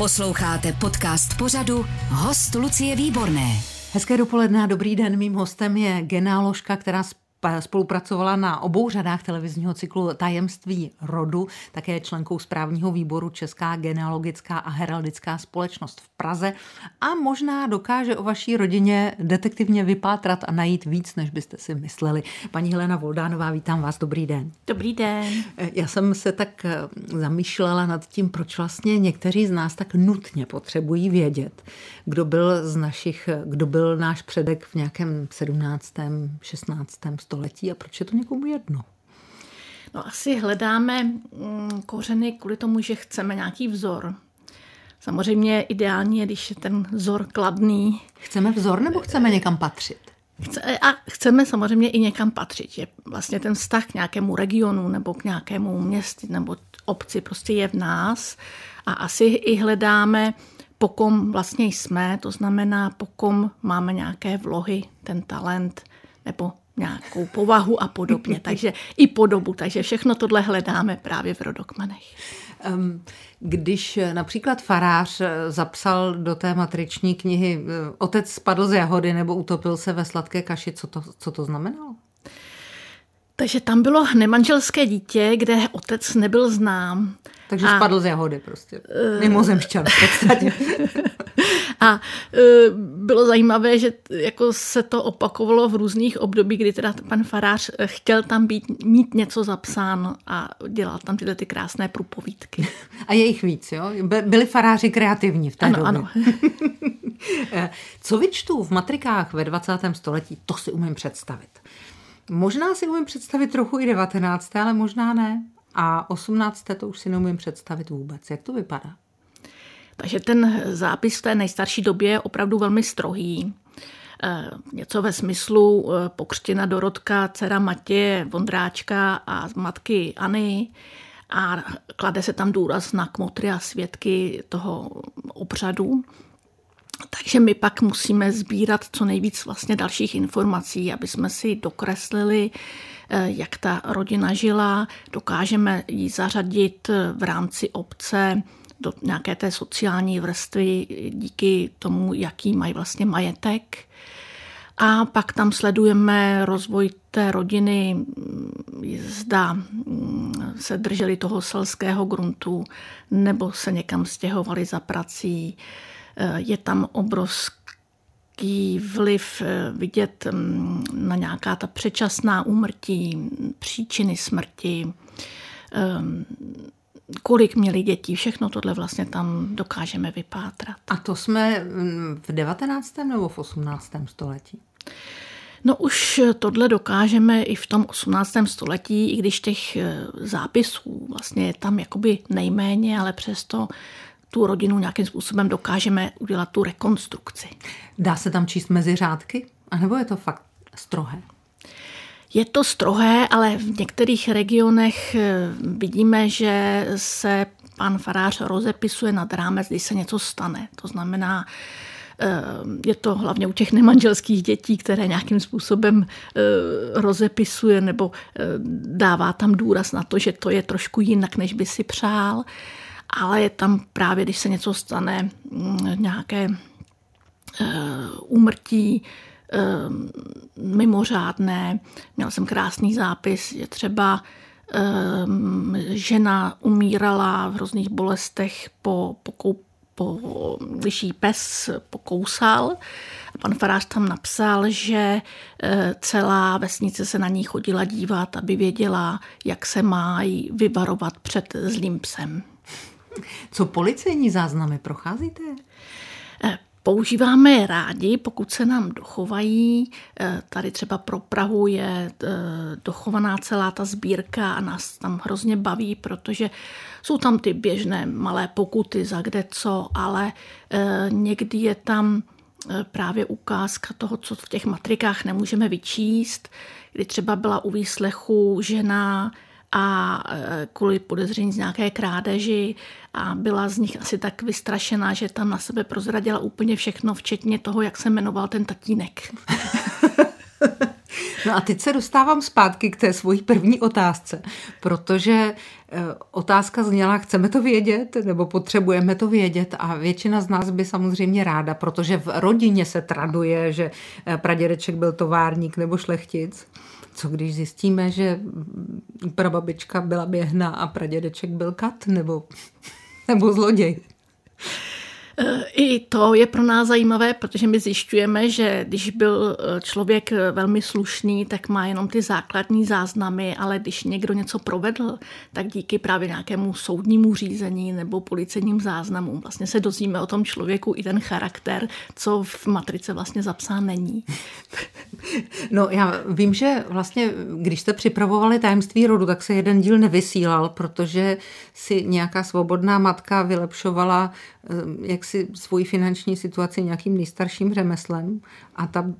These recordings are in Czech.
Posloucháte podcast pořadu Host Lucie Výborné. Hezké dopoledne a dobrý den. Mým hostem je genealožka, která spolupracovala na obou řadách televizního cyklu Tajemství rodu, také členkou správního výboru Česká genealogická a heraldická společnost v Praze a možná dokáže o vaší rodině detektivně vypátrat a najít víc, než byste si mysleli. Paní Helena Voldánová, vítám vás, dobrý den. Dobrý den. Já jsem se tak eh, zamýšlela nad tím, proč vlastně někteří z nás tak nutně potřebují vědět, kdo byl z našich, kdo byl náš předek v nějakém 17., 16. století a proč je to někomu jedno. No asi hledáme mm, kořeny kvůli tomu, že chceme nějaký vzor. Samozřejmě ideální je, když je ten vzor kladný. Chceme vzor nebo chceme někam patřit? Chce, a chceme samozřejmě i někam patřit. Že vlastně ten vztah k nějakému regionu nebo k nějakému městu nebo obci prostě je v nás. A asi i hledáme po kom vlastně jsme, to znamená po kom máme nějaké vlohy, ten talent nebo nějakou povahu a podobně. Takže i podobu. Takže všechno tohle hledáme právě v rodokmanech. Když například farář zapsal do té matriční knihy Otec spadl z jahody nebo utopil se ve sladké kaši, co to, co to znamenalo? Takže tam bylo nemanželské dítě, kde otec nebyl znám. Takže a, spadl z jahody prostě. Mimozemšťan v podstatě. a uh, bylo zajímavé, že jako se to opakovalo v různých období, kdy teda pan farář chtěl tam být, mít něco zapsáno a dělal tam tyhle ty krásné průpovídky. A je jich víc, jo? Byli faráři kreativní v té ano, době. Ano, Co vyčtu v matrikách ve 20. století, to si umím představit. Možná si umím představit trochu i 19., ale možná ne. A 18. to už si neumím představit vůbec. Jak to vypadá? Takže ten zápis v té nejstarší době je opravdu velmi strohý. Eh, něco ve smyslu eh, pokřtěna Dorotka, dcera Matěje Vondráčka a matkyAny a klade se tam důraz na kmotry a svědky toho obřadu. Takže my pak musíme sbírat co nejvíc vlastně dalších informací, aby jsme si dokreslili, eh, jak ta rodina žila, dokážeme ji zařadit v rámci obce do nějaké té sociální vrstvy díky tomu, jaký mají vlastně majetek. A pak tam sledujeme rozvoj té rodiny, zda mm, se drželi toho selského gruntu nebo se někam stěhovali za prací, Eh, je tam obrovský vliv eh, vidět mm, na nějaká ta předčasná úmrtí, příčiny smrti, ehm, kolik měli dětí, všechno tohle vlastně tam dokážeme vypátrat. A to jsme mm, v 19. nebo v 18. století? No už tohle dokážeme i v tom 18. století, i když těch eh, zápisů vlastně je tam jakoby nejméně, ale přesto tu rodinu nějakým způsobem dokážeme udělat tu rekonstrukci. Dá se tam číst mezi řádky? A nebo je to fakt strohé? Je to strohé, ale v některých regionech eh, vidíme, že se pan farář rozepisuje nad rámec, když se něco stane. To znamená, eh, je to hlavně u těch nemanželských dětí, které nějakým způsobem eh, rozepisuje nebo dává tam důraz na to, že to je trošku jinak, než by si přál ale je tam právě, když se něco stane, mm, nějaké úmrtí mimořádné. Měl jsem krásný zápis, je třeba uh, žena umírala v různých bolestech po, po, po, když jí pes pokousal. A pan farář tam napsal, že celá vesnice se na ní chodila dívat, aby věděla, jak se má vyvarovat před zlým psem. Co policejní záznamy procházíte? Eh, používáme je rádi, pokud se nám dochovají. Eh, tady třeba pro Prahu je eh, dochovaná celá ta sbírka a nás tam hrozně baví, protože jsou tam ty běžné malé pokuty za kde co, ale někdy je tam právě ukázka toho, co v těch matrikách nemůžeme vyčíst, kdy třeba byla u výslechu žena, a e, kvůli podezření z nějaké krádeži a byla z nich asi tak vystrašená, že tam na sebe prozradila úplně všechno, včetně toho, jak se jmenoval ten tatínek. No a teď se dostávám zpátky k té svojí první otázce, protože eh, otázka zněla, chceme to vědět nebo potřebujeme to vědět a většina z nás by samozřejmě ráda, protože v rodině se traduje, že eh, pradědeček byl továrník nebo šlechtic. Co když zjistíme, že prababička byla běhna a pradědeček byl kat nebo, nebo zloděj? I to je pro nás zajímavé, protože my zjišťujeme, že když byl eh, člověk eh, velmi slušný, tak má jenom ty základní záznamy, ale když někdo něco provedl, tak díky právě nějakému soudnímu řízení nebo policejním záznamům vlastně se dozvíme o tom člověku i ten charakter, co v matrice vlastně zapsán není. No já vím, že vlastně, když jste připravovali tajemství rodu, tak se jeden díl nevysílal, protože si nějaká svobodná matka vylepšovala eh, jak si svoji finanční situaci nějakým nejstarším řemeslem a ta,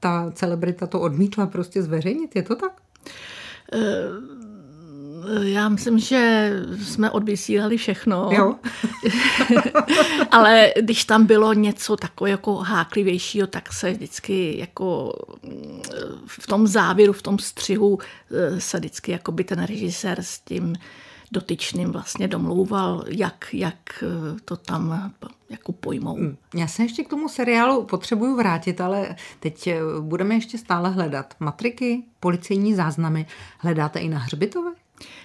ta celebrita to odmítla prostě zveřejnit. Je to tak? Uh... Já myslím, že jsme odvysílali všechno. Jo. Ale když tam bylo něco takové jako háklivějšího, tak se vždycky jako v tom závěru, v tom střihu eh, se vždycky jako by ten režisér s tím dotyčným vlastně domlouval, jak, jak eh, to tam jako pojmou. Hmm. Já se ještě k tomu seriálu potřebuju vrátit, ale teď eh, budeme ještě stále hledat matriky, policejní záznamy. Hledáte i na hřbitovech?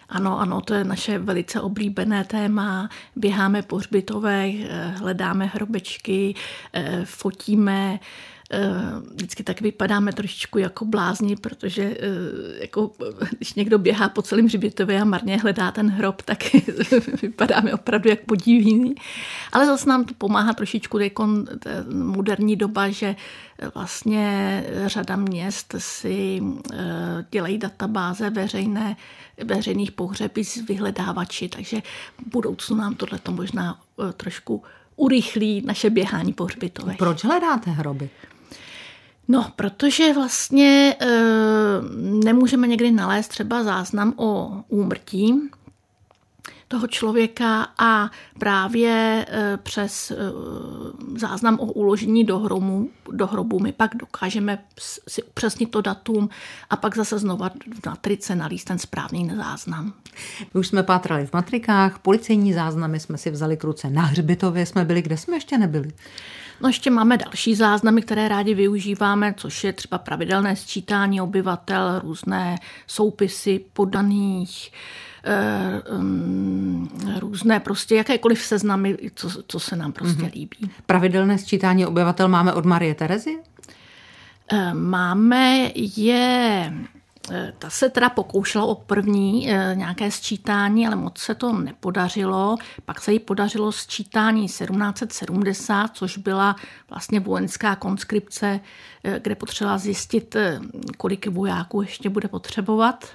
Ano, ano, to je naše velice oblíbené téma. Běháme po hřbitovech, hledáme hrobečky, fotíme, vždycky tak vypadáme trošičku jako blázni, protože eh, jako, když někdo běhá po celém hřbitově a marně hledá ten hrob, tak vypadáme opravdu jak podivní. Ale zase nám to pomáhá trošičku jako moderní doba, že vlastně řada měst si eh, dělají databáze veřejné, veřejných pohřeby z vyhledávači, takže v budoucnu nám tohle možná trošku urychlí naše běhání po hřbitovech. Proč hledáte hroby? No, protože vlastně e, nemůžeme někdy nalézt třeba záznam o úmrtí toho člověka a právě e, přes e, záznam o uložení do, hromu, do hrobu my pak dokážeme si upřesnit to datum a pak zase znova v matrice nalíst ten správný záznam. My už jsme pátrali v matrikách, policejní záznamy jsme si vzali k ruce, na hřbitově jsme byli, kde jsme ještě nebyli? No ještě máme další záznamy, které rádi využíváme, což je třeba pravidelné sčítání obyvatel, různé soupisy podaných, eh, mm, různé prostě jakékoliv seznamy, co, co se nám prostě mm-hmm. líbí. Pravidelné sčítání obyvatel máme od Marie Terezy? Eh, máme je ta se teda pokoušela o první eh, nějaké sčítání, ale moc se to nepodařilo. Pak se jí podařilo sčítání 1770, což byla vlastně vojenská konskripce, eh, kde potřeba zjistit, kolik vojáků ještě bude potřebovat.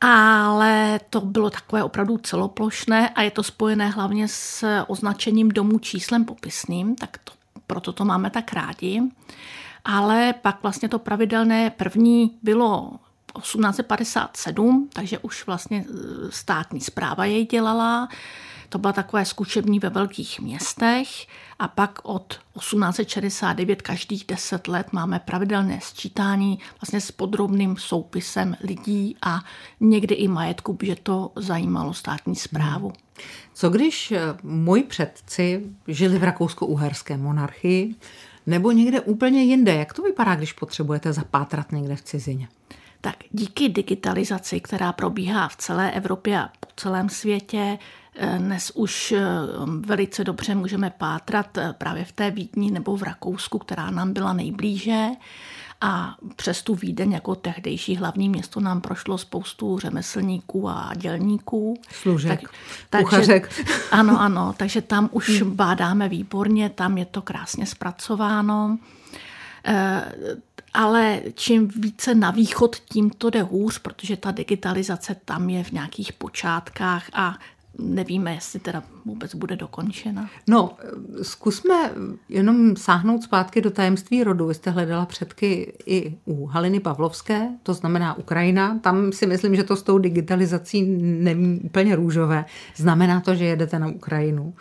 Ale to bylo takové opravdu celoplošné a je to spojené hlavně s označením domů číslem popisným, tak to, proto to máme tak rádi ale pak vlastně to pravidelné první bylo 1857, takže už vlastně e, státní zpráva jej dělala. To byla takové zkušební ve velkých městech a pak od 1869 každých 10 let máme pravidelné sčítání vlastně s podrobným soupisem lidí a někdy i majetku, protože to zajímalo státní zprávu. Hmm. Co když e, moji předci žili v rakousko-uherské monarchii, nebo někde úplně jinde. Jak to vypadá, když potřebujete zapátrat někde v cizině? Tak díky digitalizaci, která probíhá v celé Evropě a po celém světě, eh, dnes už eh, velice dobře můžeme pátrat eh, právě v té Vídni nebo v Rakousku, která nám byla nejblíže. A přes tu Vídeň jako tehdejší hlavní město nám prošlo spoustu řemeslníků a dělníků. Služek, tak, takže, kuchařek. Ano, ano, takže tam už hmm. bádáme výborně, tam je to krásně zpracováno. E, ale čím více na východ, tím to jde hůř, protože ta digitalizace tam je v nějakých počátkách a nevíme, jestli teda vůbec bude dokončena. No, zkusme jenom sáhnout zpátky do tajemství rodu. Vy jste hledala předky i u Haliny Pavlovské, to znamená Ukrajina. Tam si myslím, že to s tou digitalizací není úplně růžové. Znamená to, že jedete na Ukrajinu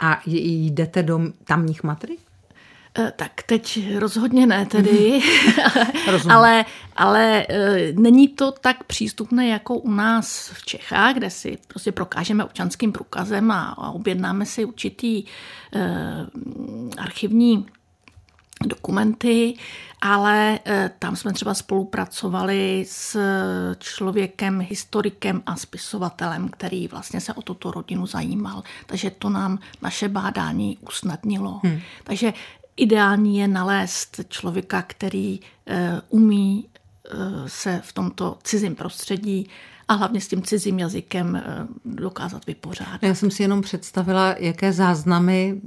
a jdete do tamních matrik? Eh, tak teď rozhodně ne tedy, ale, ale e, není to tak přístupné jako u nás v Čechách, kde si prostě prokážeme občanským průkazem a, a objednáme si určitý e, archivní dokumenty, ale tam jsme třeba spolupracovali s člověkem, historikem a spisovatelem, který vlastně se o tuto rodinu zajímal. Takže to nám naše bádání usnadnilo. Hmm. Takže ideální je nalézt člověka, který e, umí e, se v tomto cizím prostředí a hlavně s tím cizím jazykem dokázat vypořádat. Já jsem si jenom představila, jaké záznamy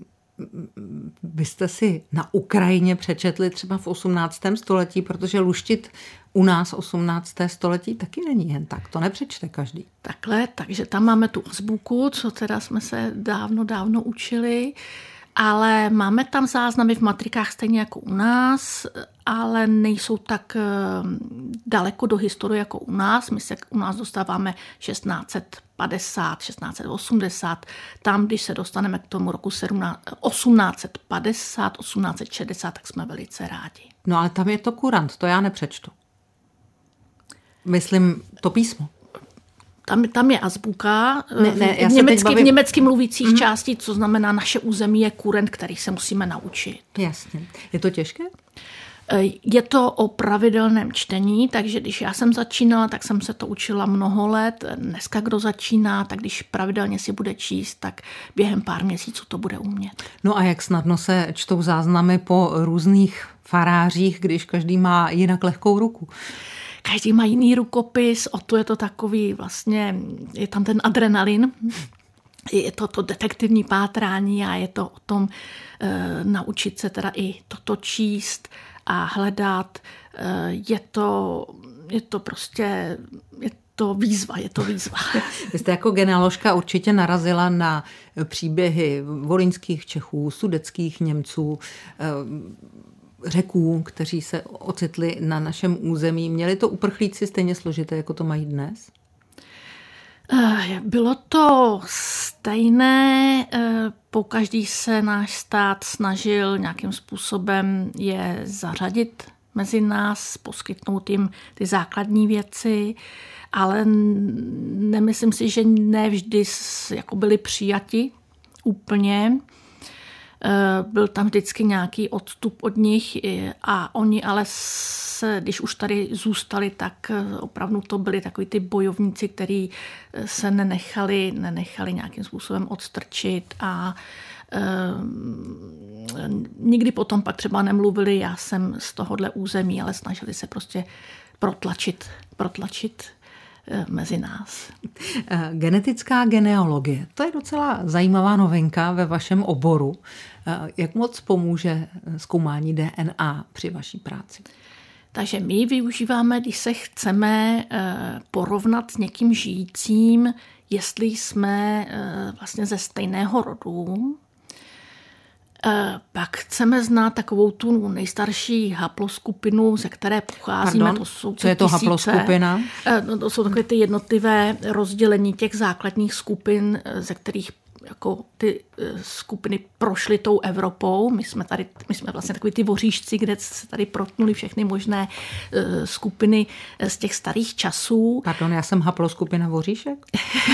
byste si na Ukrajině přečetli třeba v 18. století, protože luštit u nás 18. století taky není jen tak, to nepřečte každý. Takhle, takže tam máme tu azbuku, co teda jsme se dávno, dávno učili. Ale máme tam záznamy v matrikách stejně jako u nás, ale nejsou tak eh, daleko do historie jako u nás. My se u nás dostáváme 1650, 1680. Tam, když se dostaneme k tomu roku 1850, 1860, tak jsme velice rádi. No ale tam je to kurant, to já nepřečtu. Myslím to písmo tam, tam je azbuka ne, ne, já německy, bavím... v německy mluvících mm. části, co znamená naše území je kurent, který se musíme naučit. Jasně. Je to těžké? E, je to o pravidelném čtení, takže když já jsem začínala, tak jsem se to učila mnoho let. Dneska, kdo začíná, tak když pravidelně si bude číst, tak během pár měsíců to bude umět. No a jak snadno se čtou záznamy po různých farářích, když každý má jinak lehkou ruku? Každý má jiný rukopis, o to je to takový vlastně, je tam ten adrenalin, je to to detektivní pátrání a je to o tom e, naučit se teda i toto číst a hledat. E, je, to, je to prostě, je to výzva, je to výzva. Vy jste jako genealožka určitě narazila na příběhy volinských Čechů, sudeckých Němců, řeků, kteří se ocitli na našem území. Měli to uprchlíci stejně složité, jako to mají dnes? Eh, bylo to stejné. Eh, po každý se náš stát snažil nějakým způsobem je zařadit mezi nás, poskytnout jim ty základní věci, ale nemyslím si, že ne vždy jako byli přijati úplně. Eh, byl tam vždycky nějaký odstup od nich a oni ale se, když už tady zůstali, tak eh, opravdu to byli takový ty bojovníci, kteří eh, se nenechali, nenechali nějakým způsobem odstrčit a nikdy potom pak třeba nemluvili, já jsem z tohohle území, ale snažili se prostě protlačit, protlačit mezi nás. Eh, genetická genealogie, to je docela zajímavá novinka ve vašem oboru. Eh, jak moc pomůže zkoumání DNA při vaší práci? Takže my využíváme, když se chceme porovnat s někým žijícím, jestli jsme vlastně ze stejného rodu, Eh, pak chceme znát takovou tu nejstarší haploskupinu, ze které pocházíme. Pardon, to jsou co je to tisíce. haploskupina? Eh, no, to jsou takové ty jednotlivé rozdělení těch základních skupin, eh, ze kterých jako ty eh, skupiny prošly tou Evropou. My jsme tady, my jsme vlastně takový ty voříšci, kde se tady protnuli všechny možné eh, skupiny eh, z těch starých časů. Pardon, já jsem haplo skupina voříšek?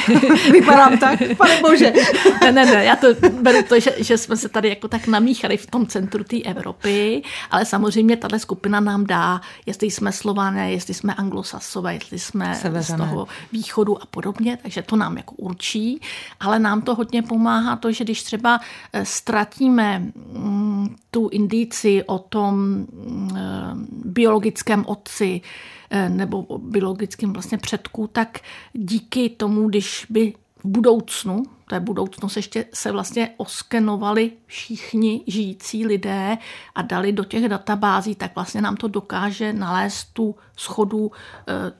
Vypadám tak, pane bože. ne, ne, ne, já to beru to, že, že jsme se tady jako tak namíchali v tom centru té Evropy, ale samozřejmě tahle skupina nám dá, jestli jsme Slované, jestli jsme anglosasové, jestli jsme Seveřané. z toho východu a podobně, takže to nám jako určí, ale nám to hodně pomáhá to, že když třeba eh, ztratíme mm, tu indici o tom eh, biologickém otci eh, nebo biologickém vlastně předku, tak díky tomu, když by v budoucnu, je budoucnost, ještě se vlastně oskenovali všichni žijící lidé a dali do těch databází, tak vlastně nám to dokáže nalézt tu schodu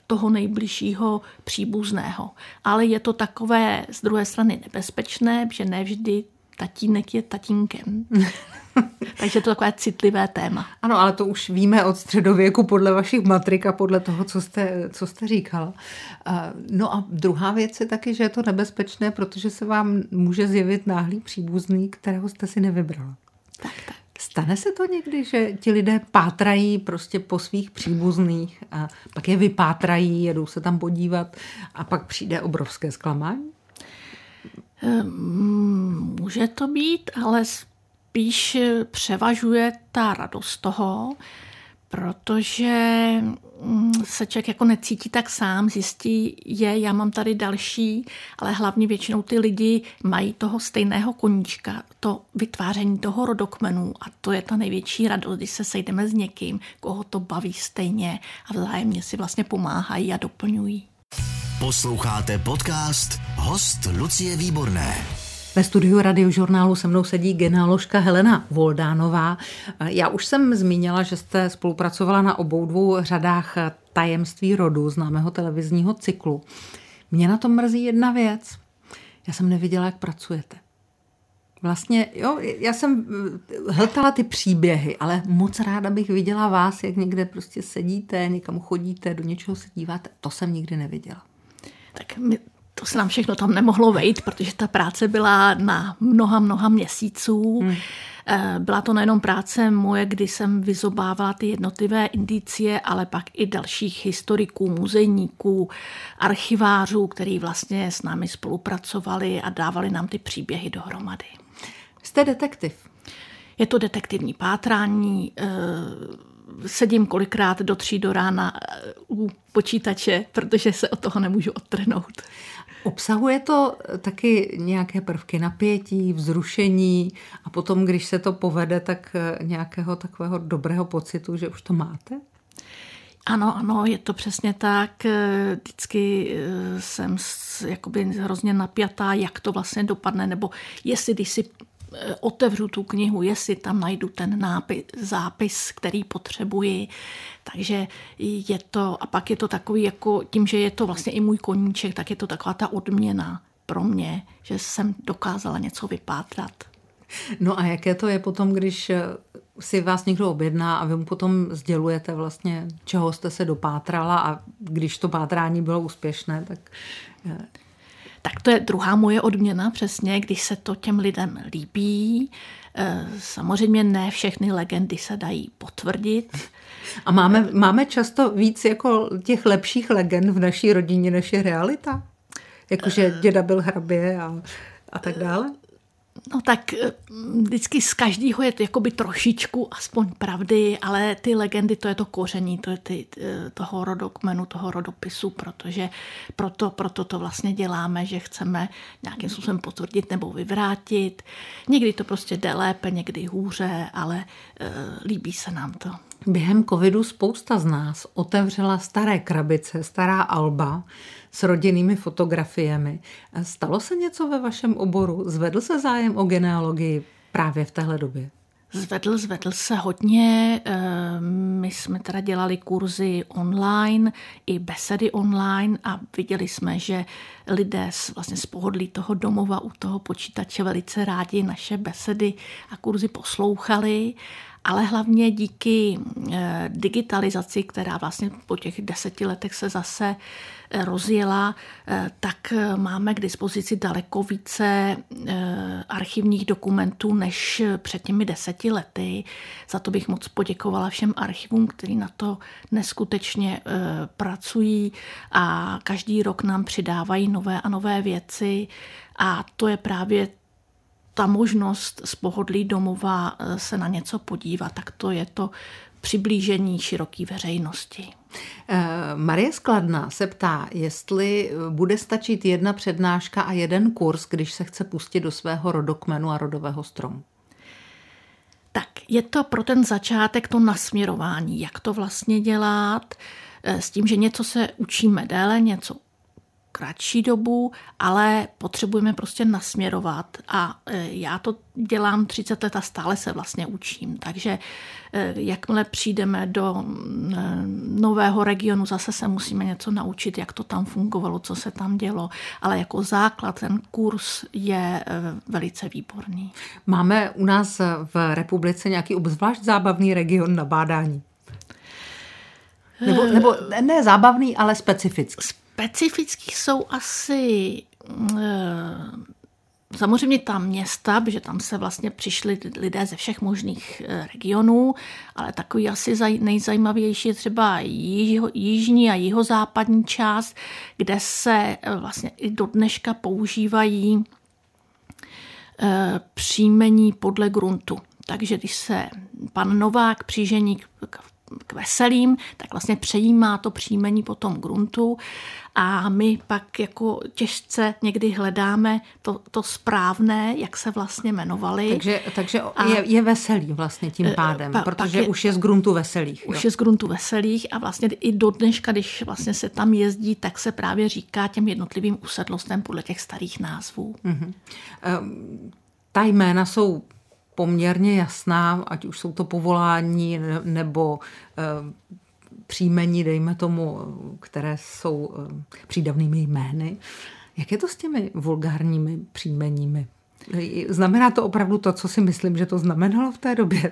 toho nejbližšího příbuzného. Ale je to takové z druhé strany nebezpečné, že nevždy tatínek je tatínkem. Takže to je takové citlivé téma. Ano, ale to už víme od středověku podle vašich matrik a podle toho, co jste, co jste říkal. No a druhá věc je taky, že je to nebezpečné, protože se vám může zjevit náhlý příbuzný, kterého jste si nevybrala. Tak, tak. Stane se to někdy, že ti lidé pátrají prostě po svých příbuzných a pak je vypátrají, jedou se tam podívat a pak přijde obrovské zklamání? Ehm, může to být, ale spíš převažuje ta radost toho, protože mm, se člověk jako necítí tak sám, zjistí je, já mám tady další, ale hlavně většinou ty lidi mají toho stejného koníčka, to vytváření toho rodokmenu a to je ta největší radost, když se sejdeme s někým, koho to baví stejně a vzájemně si vlastně pomáhají a doplňují. Posloucháte podcast Host Lucie Výborné. Ve studiu radiožurnálu se mnou sedí genealožka Helena Voldánová. Já už jsem zmínila, že jste spolupracovala na obou dvou řadách tajemství rodu známého televizního cyklu. Mě na tom mrzí jedna věc. Já jsem neviděla, jak pracujete. Vlastně, jo, já jsem eh, hltala ty příběhy, ale moc ráda bych viděla vás, jak někde prostě sedíte, někam chodíte, do něčeho se díváte. To jsem nikdy neviděla. Tak my to se nám všechno tam nemohlo vejít, protože ta práce byla na mnoha, mnoha měsíců. Hmm. Eh, byla to nejenom práce moje, kdy jsem vyzobávala ty jednotlivé indicie, ale pak i dalších historiků, muzejníků, archivářů, kteří vlastně s námi spolupracovali a dávali nám ty příběhy dohromady. Jste detektiv. Je to detektivní pátrání, eh, sedím kolikrát do tří do rána eh, u počítače, protože se od toho nemůžu odtrhnout. Obsahuje to taky nějaké prvky napětí, vzrušení a potom, když se to povede, tak eh, nějakého takového dobrého pocitu, že už to máte? Ano, ano, je to přesně tak. Eh, vždycky jsem jakoby hrozně napjatá, jak to vlastně dopadne, nebo jestli když si Eh, otevřu tu knihu, jestli tam najdu ten nápis, zápis, který potřebuji. Takže je to, a pak je to takový, jako tím, že je to vlastně i můj koníček, tak je to taková ta odměna pro mě, že jsem dokázala něco vypátrat. No a jaké to je potom, když eh, si vás někdo objedná a vy mu potom sdělujete vlastně, čeho jste se dopátrala a když to pátrání bylo úspěšné, tak eh, tak to je druhá moje odměna přesně, když se to těm lidem líbí. Eh, samozřejmě ne všechny legendy se dají potvrdit. A máme, máme často víc jako těch lepších legend v naší rodině, než je realita? Jakože eh. děda byl hrabě a, a tak dále? No tak eh, vždycky z každého je to jakoby trošičku aspoň pravdy, ale ty legendy to je to koření to je ty, eh, toho rodokmenu, toho rodopisu, protože proto, proto to vlastně děláme, že chceme nějakým způsobem potvrdit nebo vyvrátit. Někdy to prostě jde lépe, někdy hůře, ale e, líbí se nám to. Během covidu spousta z nás otevřela staré krabice, stará alba, s rodinnými fotografiemi. Stalo se něco ve vašem oboru? Zvedl se zájem o genealogii právě v téhle době? Zvedl, zvedl se hodně. Eh, my jsme teda dělali kurzy online i besedy online a viděli jsme, že lidé vlastně z pohodlí toho domova u toho počítače velice rádi naše besedy a kurzy poslouchali ale hlavně díky eh, digitalizaci, která vlastně po těch deseti letech se zase eh, rozjela, eh, tak máme k dispozici daleko více archivních dokumentů než před těmi deseti lety. Za to bych moc poděkovala všem archivům, kteří na to neskutečně pracují a každý rok nám přidávají nové a nové věci. A to je právě ta možnost z pohodlí domova eh, se na něco podívat, tak to je to přiblížení široké veřejnosti. Eh, Marie Skladná se ptá, jestli bude stačit jedna přednáška a jeden kurz, když se chce pustit do svého rodokmenu a rodového stromu. Tak je to pro ten začátek to nasměrování, jak to vlastně dělat, eh, s tím, že něco se učíme déle, něco kratší dobu, ale potřebujeme prostě nasměrovat a e, já to dělám 30 let a stále se vlastně učím, takže e, jakmile přijdeme do nového regionu, zase se musíme něco naučit, jak to tam fungovalo, co se tam dělo, ale jako základ ten kurz je e, velice výborný. Máme u nás v republice nějaký obzvlášť zábavný region na bádání? Nebo, nebo ne zábavný, ale specifický specifických jsou asi eh, samozřejmě ta města, protože tam se vlastně přišli lidé ze všech možných eh, regionů, ale takový asi nejzajímavější je třeba jižní a jihozápadní část, kde se eh, vlastně i do dneška používají příjmení podle gruntu. Takže když se pan Novák přižení k veselým, tak vlastně přejímá to příjmení po tom gruntu a my pak jako těžce někdy hledáme to, to správné, jak se vlastně jmenovali. Takže, takže a, je, je veselý vlastně tím eh, pádem, pa, protože je, už je z gruntu veselých. Už jo. je z gruntu veselých a vlastně i do dneška, když vlastně se tam jezdí, tak se právě říká těm jednotlivým usedlostem podle těch starých názvů. Mm-hmm. Ta jména jsou poměrně jasná, ať už jsou to povolání nebo eh, příjmení, dejme tomu, které jsou eh, přídavnými jmény. Jak je to s těmi vulgárními příjmeními? Znamená to opravdu to, co si myslím, že to znamenalo v té době?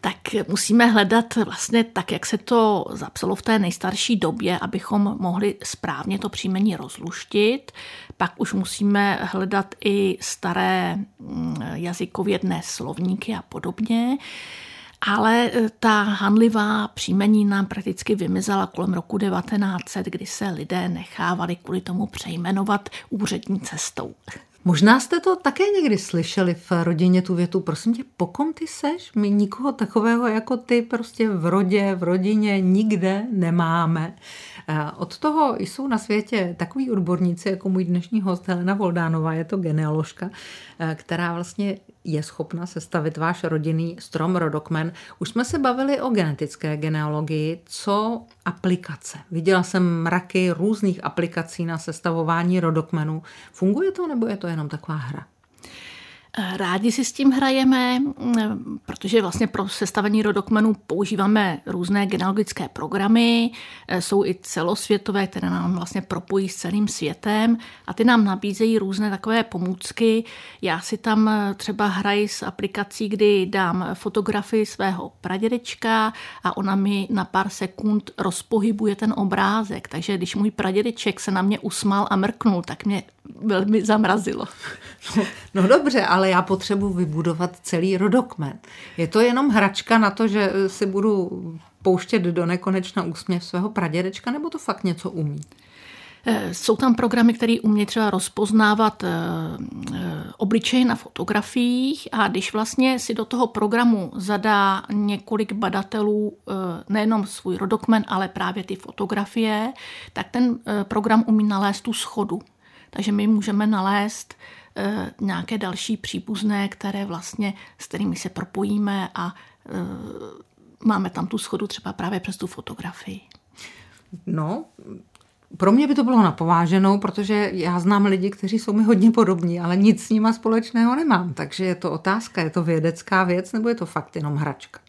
Tak musíme hledat vlastně tak, jak se to zapsalo v té nejstarší době, abychom mohli správně to příjmení rozluštit. Pak už musíme hledat i staré mm, jazykovědné slovníky a podobně. Ale e, ta hanlivá příjmení nám prakticky vymizela kolem roku 1900, kdy se lidé nechávali kvůli tomu přejmenovat úřední cestou. Možná jste to také někdy slyšeli v rodině tu větu, prosím tě, po kom ty seš? My nikoho takového jako ty prostě v rodě, v rodině nikde nemáme. Od toho jsou na světě takový odborníci, jako můj dnešní host Helena Voldánová, je to genealožka, která vlastně je schopna sestavit váš rodinný strom rodokmen. Už jsme se bavili o genetické genealogii, co aplikace. Viděla jsem mraky různých aplikací na sestavování rodokmenů. Funguje to nebo je to jenom taková hra? Rádi si s tím hrajeme, protože vlastně pro sestavení rodokmenů používáme různé genealogické programy, jsou i celosvětové, které nám vlastně propojí s celým světem a ty nám nabízejí různé takové pomůcky. Já si tam třeba hraji s aplikací, kdy dám fotografii svého pradědečka a ona mi na pár sekund rozpohybuje ten obrázek. Takže když můj pradědeček se na mě usmál a mrknul, tak mě velmi zamrazilo. No, no dobře, ale já potřebuji vybudovat celý rodokmen. Je to jenom hračka na to, že si budu pouštět do nekonečna úsměv svého pradědečka, nebo to fakt něco umí? Eh, jsou tam programy, které umějí třeba rozpoznávat eh, eh, obličeje na fotografiích a když vlastně si do toho programu zadá několik badatelů nejenom svůj rodokmen, ale právě ty fotografie, tak ten program umí nalézt tu schodu. Takže my můžeme nalézt eh, nějaké další příbuzné, které vlastně, s kterými se propojíme a eh, máme tam tu schodu třeba právě přes tu fotografii. No, pro mě by to bylo napováženou, protože já znám lidi, kteří jsou mi hodně podobní, ale nic s nima společného nemám. Takže je to otázka, je to vědecká věc nebo je to fakt jenom hračka?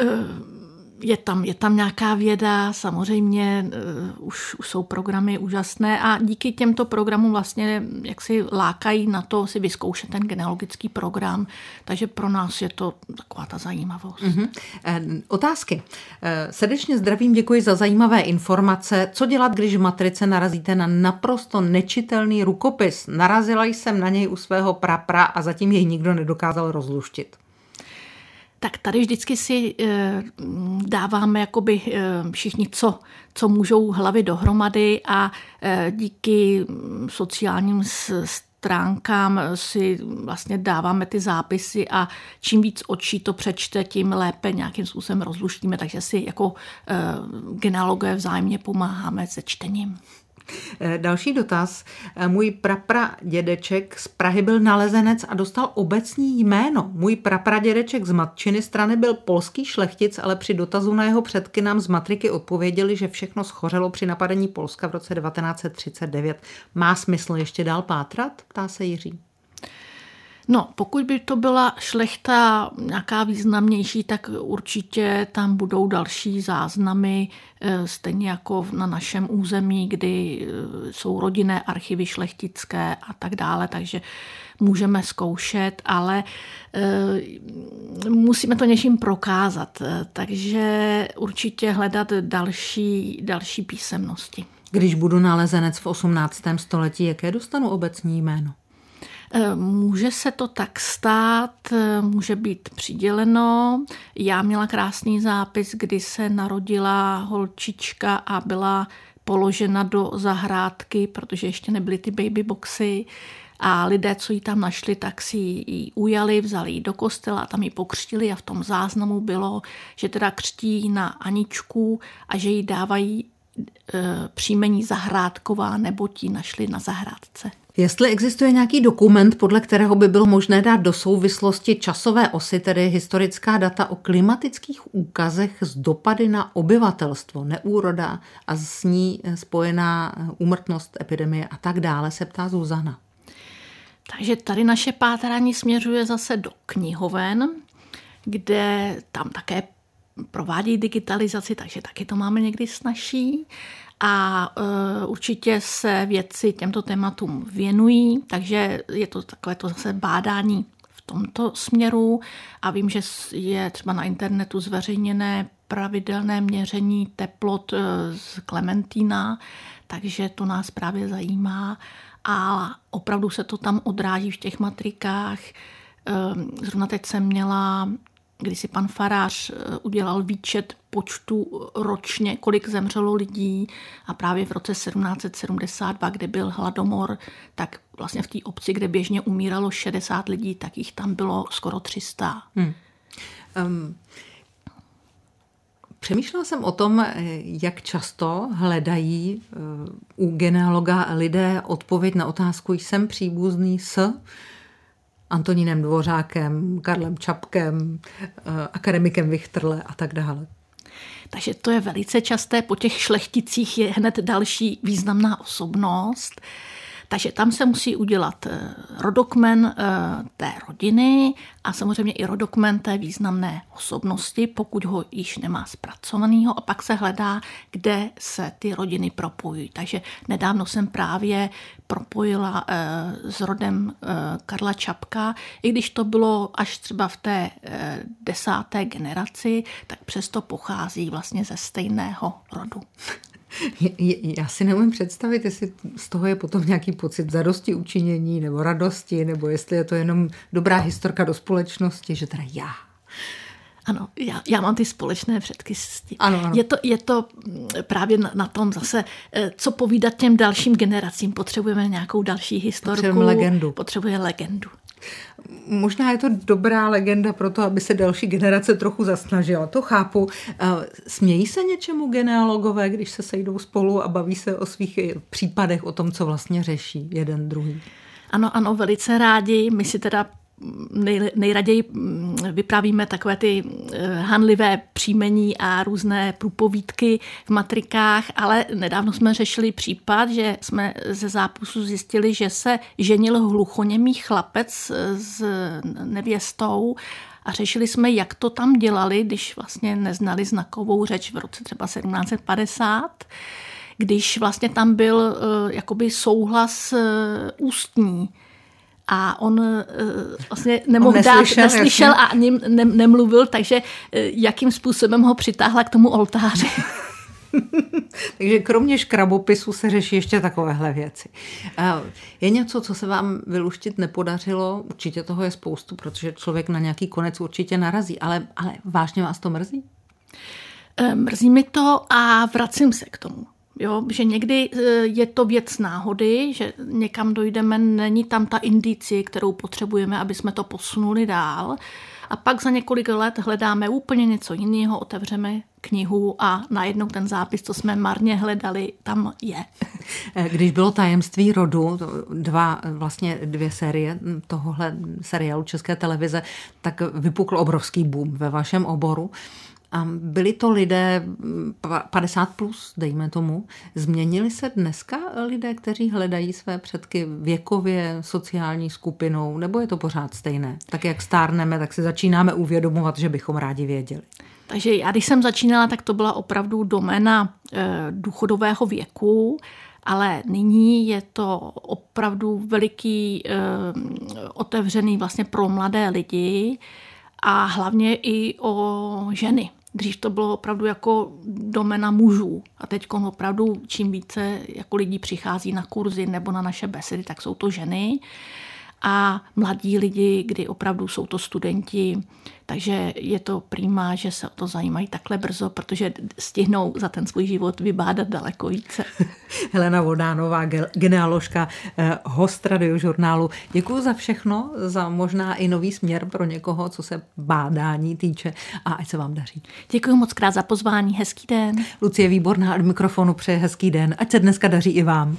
Uh je tam, je tam nějaká věda, samozřejmě uh, už, už jsou programy úžasné a díky těmto programům vlastně jak si lákají na to si vyzkoušet ten genealogický program, takže pro nás je to taková ta zajímavost. Mm-hmm. Otázky. Eh, srdečně zdravím, děkuji za zajímavé informace. Co dělat, když v matrice narazíte na naprosto nečitelný rukopis? Narazila jsem na něj u svého prapra a zatím jej nikdo nedokázal rozluštit tak tady vždycky si eh, dáváme jakoby eh, všichni, co, co můžou hlavy dohromady a eh, díky sociálním stránkám si vlastně dáváme ty zápisy a čím víc očí to přečte, tím lépe nějakým způsobem rozluštíme, takže si jako genealogové vzájemně pomáháme se čtením. Eh, další dotaz. Eh, můj prapra dědeček z Prahy byl nalezenec a dostal obecní jméno. Můj prapra dědeček z matčiny strany byl polský šlechtic, ale při dotazu na jeho předky nám z matriky odpověděli, že všechno schořelo při napadení Polska v roce 1939. Má smysl ještě dál pátrat? Ptá se Jiří. No, pokud by to byla šlechta nějaká významnější, tak určitě tam budou další záznamy, eh, stejně jako na našem území, kdy eh, jsou rodinné archivy šlechtické a tak dále, takže můžeme zkoušet, ale eh, musíme to něčím prokázat, takže určitě hledat další, další písemnosti. Když budu nalezenec v 18. století, jaké dostanu obecní jméno? Eh, může se to tak stát, eh, může být přiděleno. Já měla krásný zápis, kdy se narodila holčička a byla položena do zahrádky, protože ještě nebyly ty baby boxy. A lidé, co ji tam našli, tak si ji ujali, vzali ji do kostela a tam ji pokřtili a v tom záznamu bylo, že teda křtí na Aničku a že jí dávají e, příjmení Zahrádková, nebo ti našli na zahrádce. Jestli existuje nějaký dokument, podle kterého by bylo možné dát do souvislosti časové osy, tedy historická data o klimatických úkazech z dopady na obyvatelstvo, neúroda a s ní spojená úmrtnost, epidemie a tak dále, se ptá Zuzana. Takže tady naše pátrání směřuje zase do knihoven, kde tam také provádí digitalizaci, takže taky to máme někdy snažší. A uh, určitě se věci těmto tématům věnují, takže je to takové to zase bádání v tomto směru. A vím, že je třeba na internetu zveřejněné pravidelné měření teplot e, z Klementína, takže to nás právě zajímá a opravdu se to tam odráží v těch matrikách. Ehm, zrovna teď jsem měla, když si pan farář eh, udělal výčet počtu ročně, kolik zemřelo lidí a právě v roce 1772, kde byl hladomor, tak vlastně v té obci, kde běžně umíralo 60 lidí, tak jich tam bylo skoro 300. Hmm. Um, Přemýšlela jsem o tom, jak často hledají eh, u genealoga lidé odpověď na otázku, jsem příbuzný s Antonínem Dvořákem, Karlem Čapkem, eh, akademikem Vichtrle a tak dále. Takže to je velice časté. Po těch šlechticích je hned další významná osobnost. Takže tam se musí udělat eh, rodokmen eh, té rodiny a samozřejmě i rodokmen té významné osobnosti, pokud ho již nemá zpracovaného a pak se hledá, kde se ty rodiny propojují. Takže nedávno jsem právě propojila eh, s rodem Karla Čapka, i když to bylo až třeba v té desáté generaci, tak přesto pochází vlastně ze stejného rodu. Já si neumím představit, jestli z toho je potom nějaký pocit zadosti učinění nebo radosti, nebo jestli je to jenom dobrá historka do společnosti, že teda já. Ano, já, já mám ty společné předky. Ano, ano. Je, to, je to mm, právě na, na tom zase, eh, co povídat těm dalším generacím. Potřebujeme nějakou další historku. Potřebujeme legendu. Potřebuje legendu. Možná je to dobrá legenda pro to, aby se další generace trochu zasnažila. To chápu. Smějí se něčemu genealogové, když se sejdou spolu a baví se o svých případech, o tom, co vlastně řeší jeden druhý? Ano, ano, velice rádi. My si teda nej, nejraději mm, vyprávíme takové ty eh, hanlivé příjmení a různé průpovídky v matrikách, ale nedávno jsme řešili případ, že jsme ze zápisu zjistili, že se ženil hluchoněmý chlapec eh, s nevěstou a řešili jsme, jak to tam dělali, když vlastně neznali znakovou řeč v roce třeba 1750 když vlastně tam byl uh, jakoby souhlas uh, ústní a on uh, vlastně nemohl on neslyšel, dát, neslyšel jasně. a ani ne, nemluvil, takže uh, jakým způsobem ho přitáhla k tomu oltáři. takže kromě škrabopisu se řeší ještě takovéhle věci. Uh, je něco, co se vám vyluštit nepodařilo? Určitě toho je spoustu, protože člověk na nějaký konec určitě narazí, ale, ale vážně vás to mrzí? Mrzí mi to a vracím se k tomu. Jo, že někdy e, je to věc náhody, že někam dojdeme, není tam ta indici, kterou potřebujeme, aby jsme to posunuli dál. A pak za několik let hledáme úplně něco jiného, otevřeme knihu a najednou ten zápis, co jsme marně hledali, tam je. E, když bylo tajemství rodu, dva, vlastně dvě série tohohle seriálu České televize, tak vypukl obrovský boom ve vašem oboru. A byli to lidé 50 plus, dejme tomu. Změnili se dneska lidé, kteří hledají své předky věkově, sociální skupinou, nebo je to pořád stejné? Tak jak stárneme, tak si začínáme uvědomovat, že bychom rádi věděli. Takže já, když jsem začínala, tak to byla opravdu domena e, důchodového věku, ale nyní je to opravdu veliký e, otevřený vlastně pro mladé lidi a hlavně i o ženy. Dřív to bylo opravdu jako domena mužů a teď opravdu čím více jako lidí přichází na kurzy nebo na naše besedy, tak jsou to ženy. A mladí lidi, kdy opravdu jsou to studenti, takže je to přímá, že se o to zajímají takhle brzo, protože stihnou za ten svůj život vybádat daleko více. Helena Vodánová, genealožka, eh, host radiožurnálu. Děkuji za všechno, za možná i nový směr pro někoho, co se bádání týče a ať se vám daří. Děkuji moc krát za pozvání, hezký den. Lucie Výborná od mikrofonu přeje hezký den, ať se dneska daří i vám.